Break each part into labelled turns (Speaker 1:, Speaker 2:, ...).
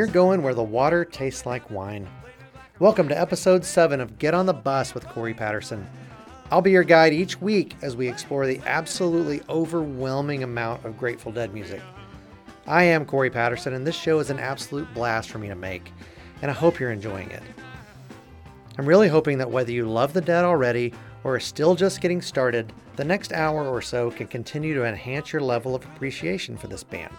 Speaker 1: We're going where the water tastes like wine. Welcome to episode 7 of Get on the Bus with Corey Patterson. I'll be your guide each week as we explore the absolutely overwhelming amount of Grateful Dead music. I am Corey Patterson, and this show is an absolute blast for me to make, and I hope you're enjoying it. I'm really hoping that whether you love the Dead already or are still just getting started, the next hour or so can continue to enhance your level of appreciation for this band.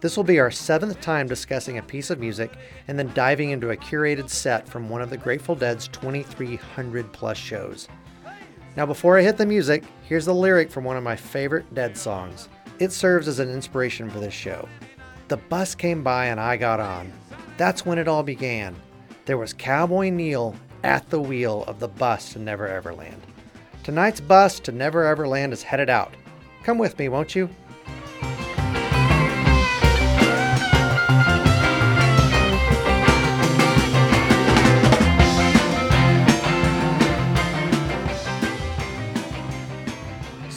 Speaker 1: This will be our seventh time discussing a piece of music and then diving into a curated set from one of the Grateful Dead's 2,300 plus shows. Now, before I hit the music, here's the lyric from one of my favorite Dead songs. It serves as an inspiration for this show. The bus came by and I got on. That's when it all began. There was Cowboy Neal at the wheel of the bus to Never Ever Land. Tonight's bus to Never Ever Land is headed out. Come with me, won't you?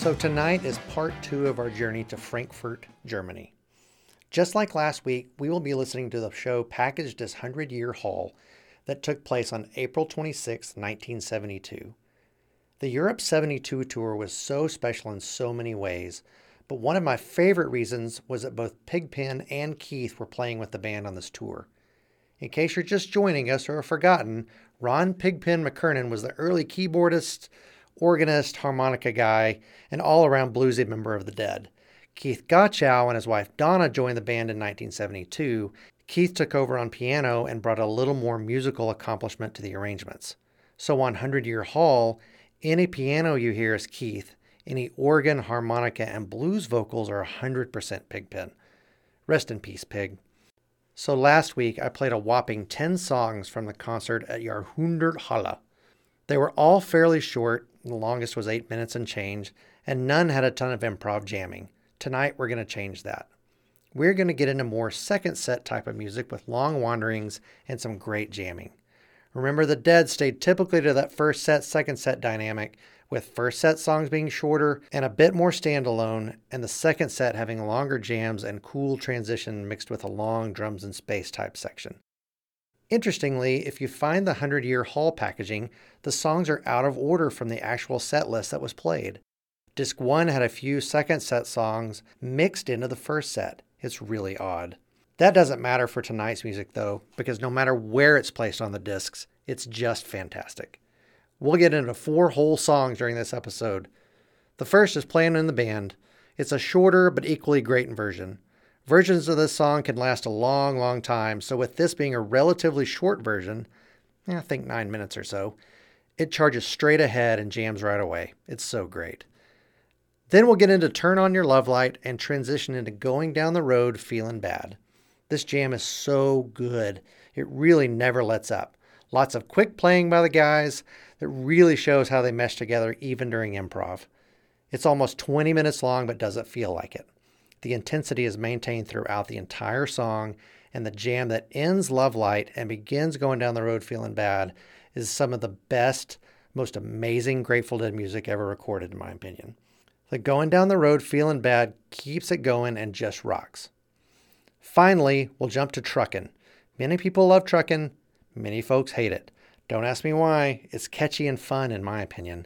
Speaker 1: So, tonight is part two of our journey to Frankfurt, Germany. Just like last week, we will be listening to the show packaged as 100 Year Hall that took place on April 26, 1972. The Europe 72 tour was so special in so many ways, but one of my favorite reasons was that both Pigpen and Keith were playing with the band on this tour. In case you're just joining us or have forgotten, Ron Pigpen McKernan was the early keyboardist, organist, harmonica guy, and all around bluesy member of the Dead. Keith Godchaux and his wife Donna joined the band in 1972. Keith took over on piano and brought a little more musical accomplishment to the arrangements. So on 100 Year Hall, any piano you hear is Keith, any organ, harmonica, and blues vocals are 100% Pigpen. Rest in peace, Pig. So last week, I played a whopping 10 songs from the concert at Jahrhunderthalle. They were all fairly short, the longest was 8 minutes and change, and none had a ton of improv jamming. Tonight, we're going to change that. We're going to get into more second set type of music with long wanderings and some great jamming. Remember, the Dead stayed typically to that first set, second set dynamic, with first set songs being shorter and a bit more standalone, and the second set having longer jams and cool transition mixed with a long drums and space type section. Interestingly, if you find the 100 year hall packaging, the songs are out of order from the actual set list that was played. Disc 1 had a few second set songs mixed into the first set. It's really odd. That doesn't matter for tonight's music though, because no matter where it's placed on the discs, it's just fantastic. We'll get into four whole songs during this episode. The first is Playing in the Band. It's a shorter but equally great version. Versions of this song can last a long, long time, so with this being a relatively short version, I think nine minutes or so, it charges straight ahead and jams right away. It's so great. Then we'll get into Turn On Your Love Light and transition into Going Down the Road Feeling Bad. This jam is so good, it really never lets up. Lots of quick playing by the guys that really shows how they mesh together even during improv. It's almost 20 minutes long, but doesn't feel like it. The intensity is maintained throughout the entire song, and the jam that ends Love Light and begins Going Down the Road Feeling Bad is some of the best, most amazing Grateful Dead music ever recorded, in my opinion. The Going Down the Road Feeling Bad keeps it going and just rocks. Finally, we'll jump to Truckin'. Many people love Truckin', many folks hate it. Don't ask me why, it's catchy and fun, in my opinion.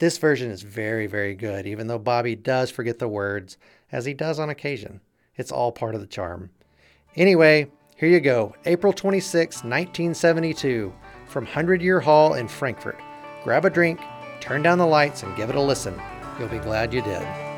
Speaker 1: This version is very, very good, even though Bobby does forget the words, as he does on occasion. It's all part of the charm. Anyway, here you go April 26, 1972, from 100 Year Hall in Frankfurt. Grab a drink, turn down the lights, and give it a listen. You'll be glad you did.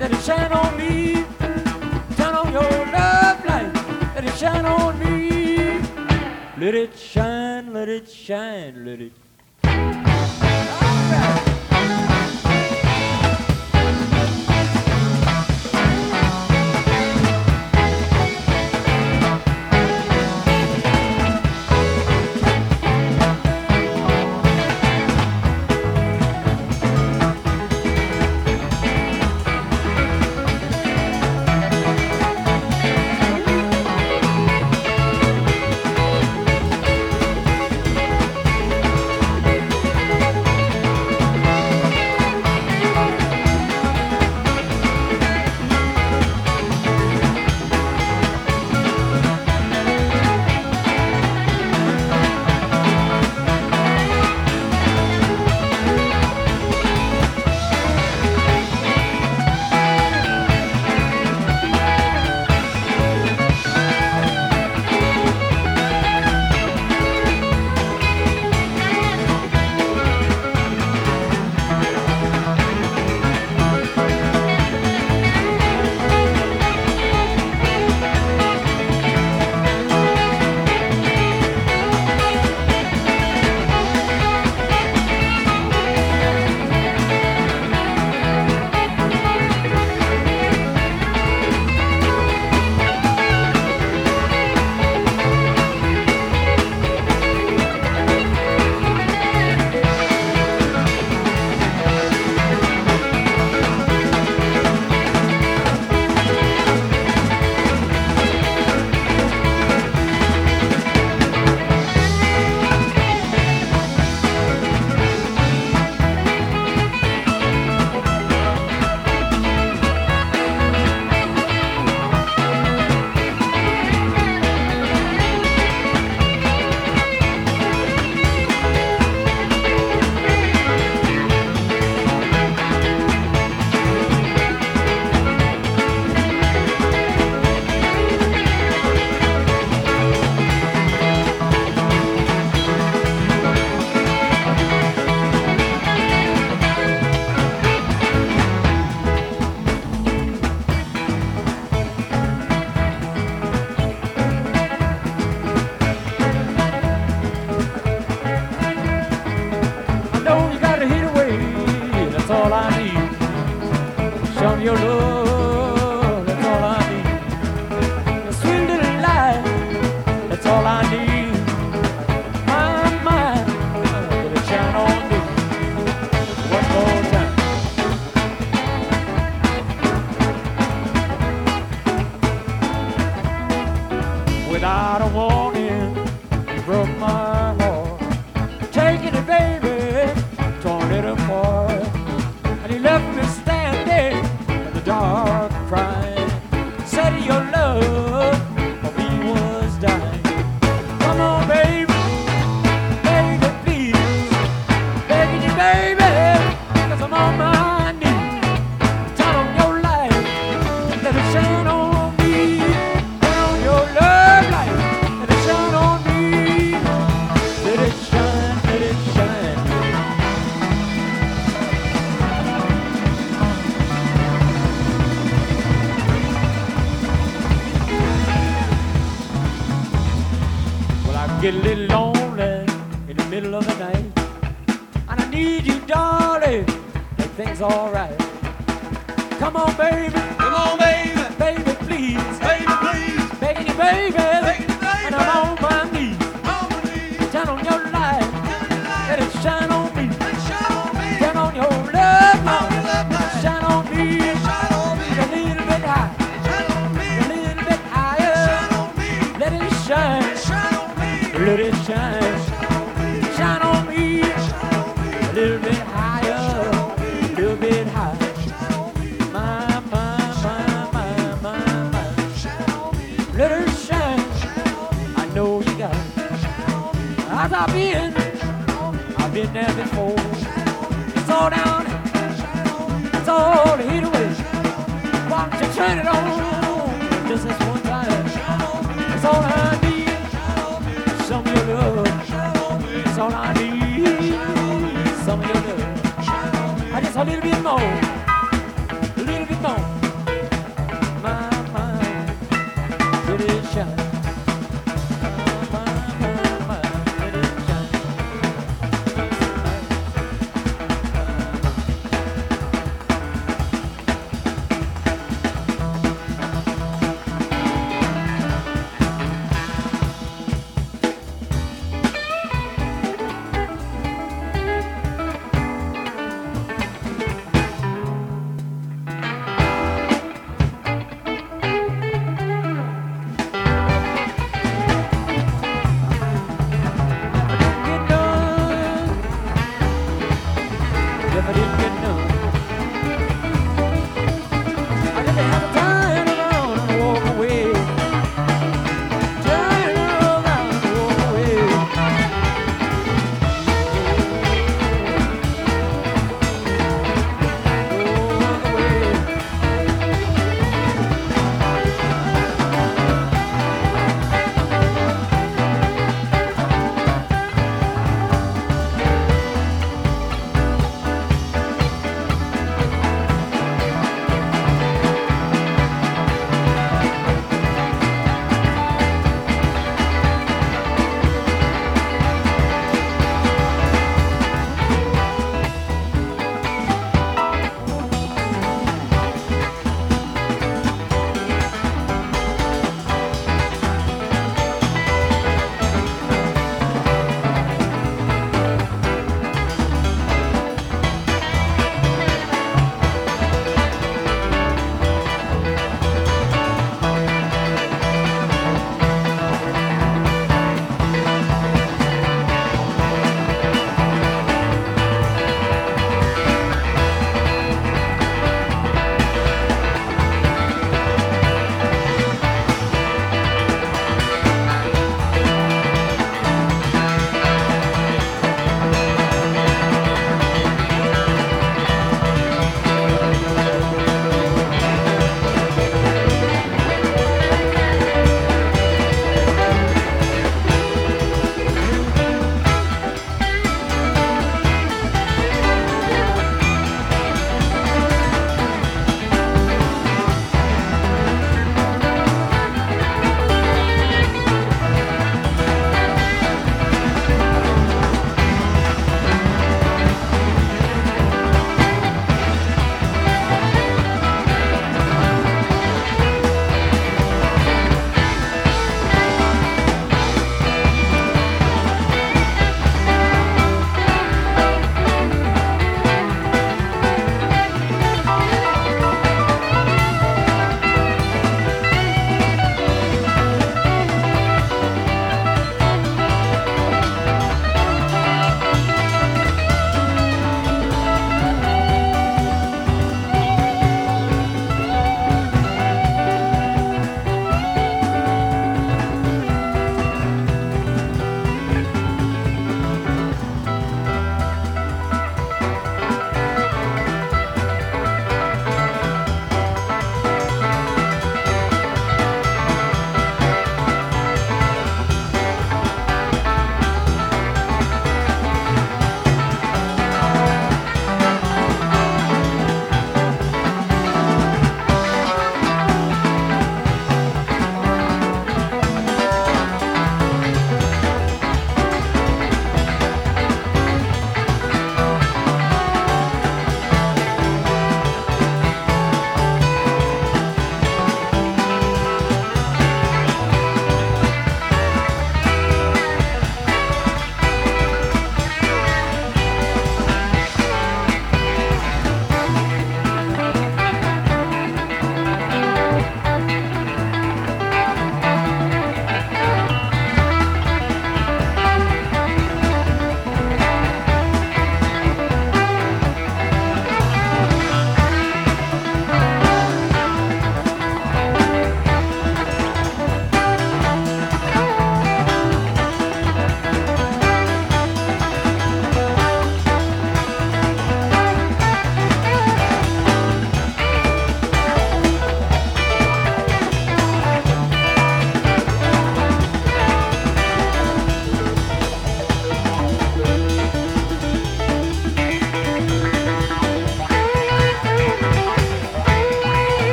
Speaker 2: Let it shine on me. Turn on your love light, let it shine on me. Let it shine let it shine let it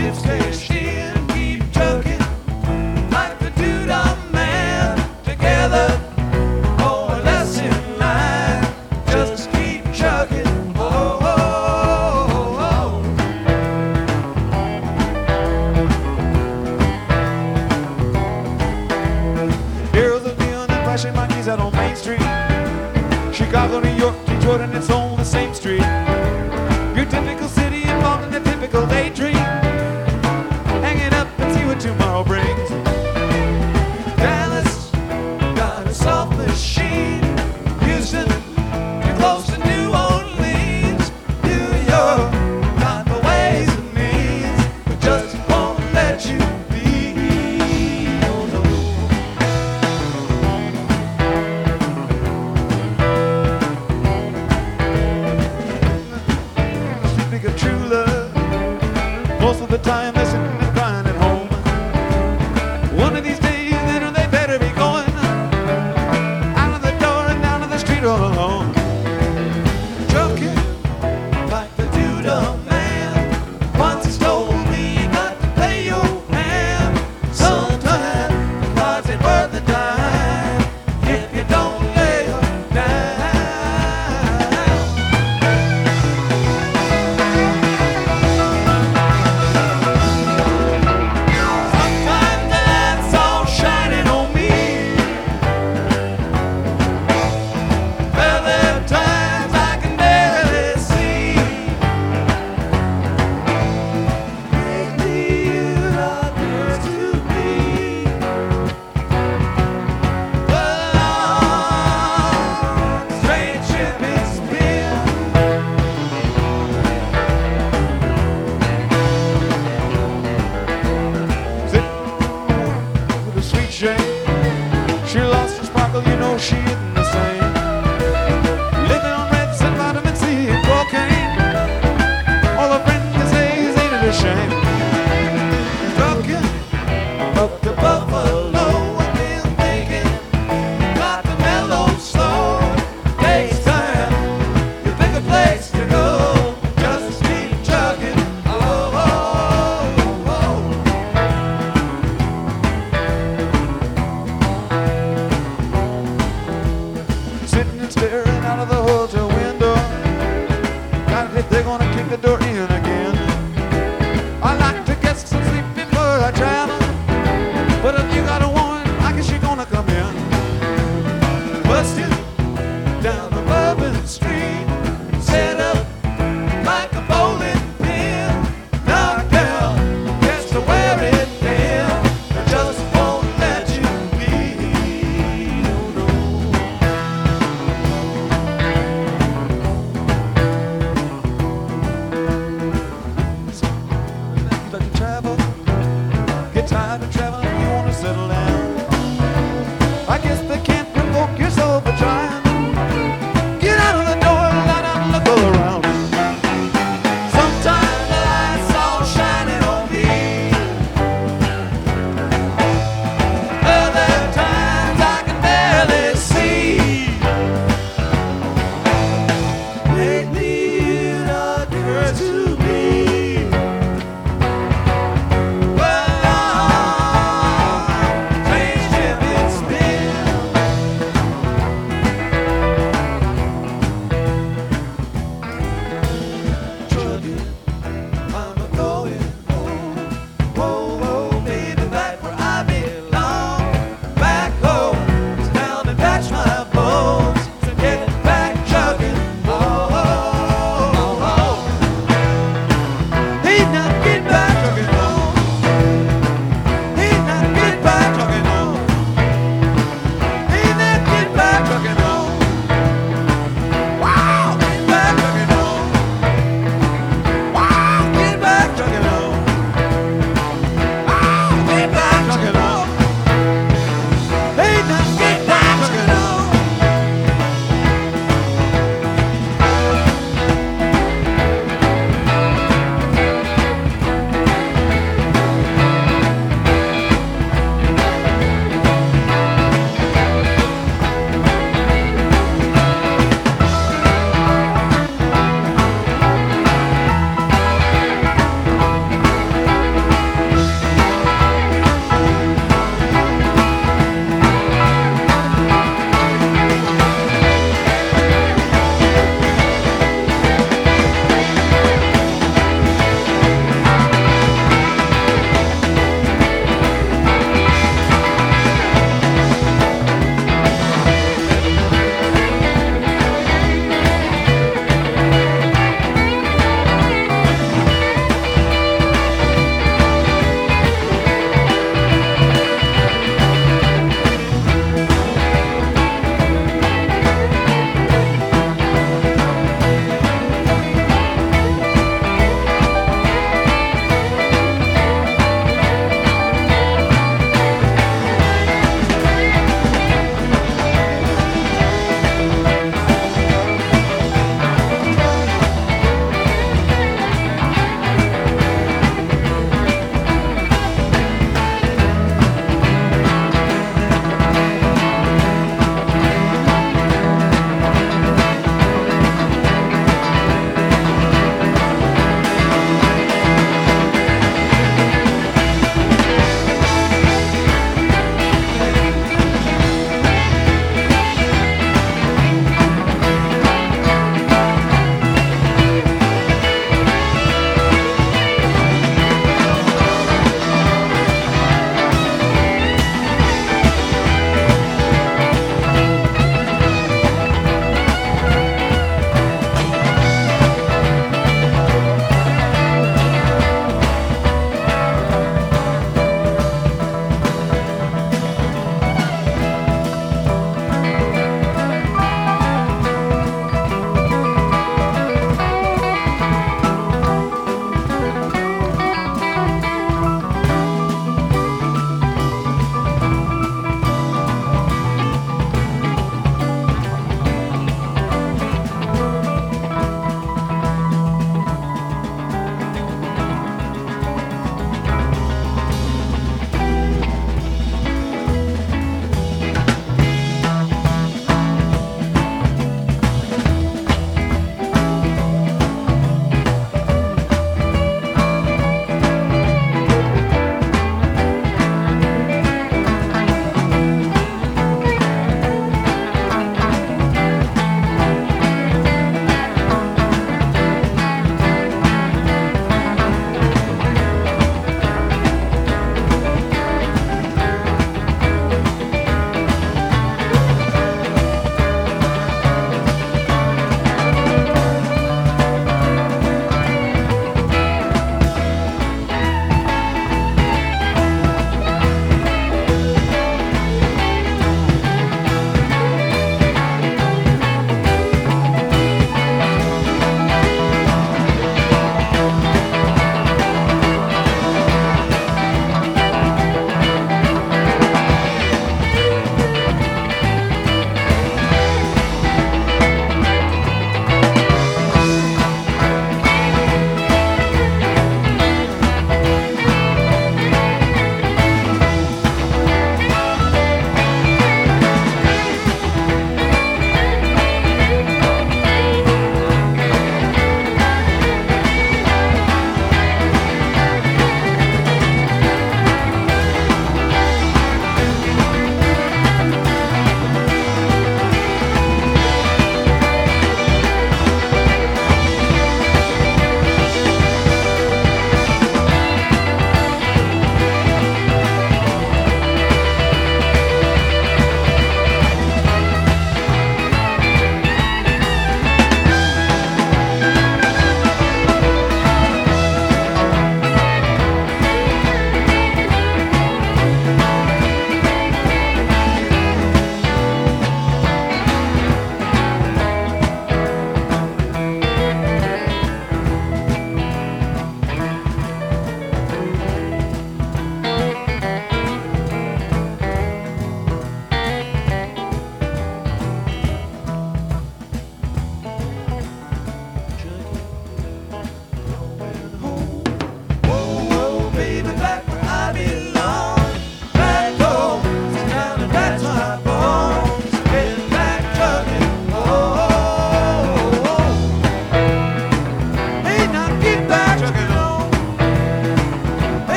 Speaker 3: shift station.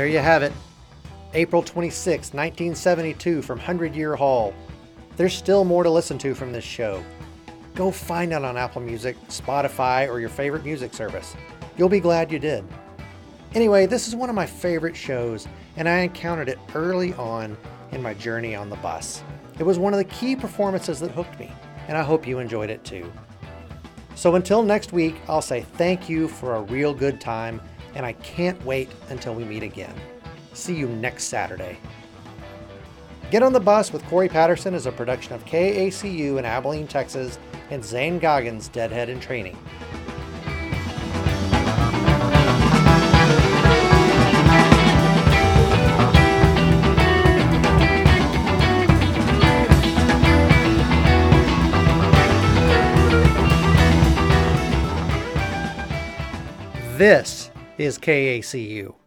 Speaker 1: There you have it. April 26, 1972, from Hundred Year Hall. There's still more to listen to from this show. Go find it on Apple Music, Spotify, or your favorite music service. You'll be glad you did. Anyway, this is one of my favorite shows, and I encountered it early on in my journey on the bus. It was one of the key performances that hooked me, and I hope you enjoyed it too. So until next week, I'll say thank you for a real good time, and I can't wait until we meet again. See you next Saturday. Get on the Bus with Corey Patterson is a production of KACU in Abilene, Texas, and Zane Goggins Deadhead in Training. This is KACU.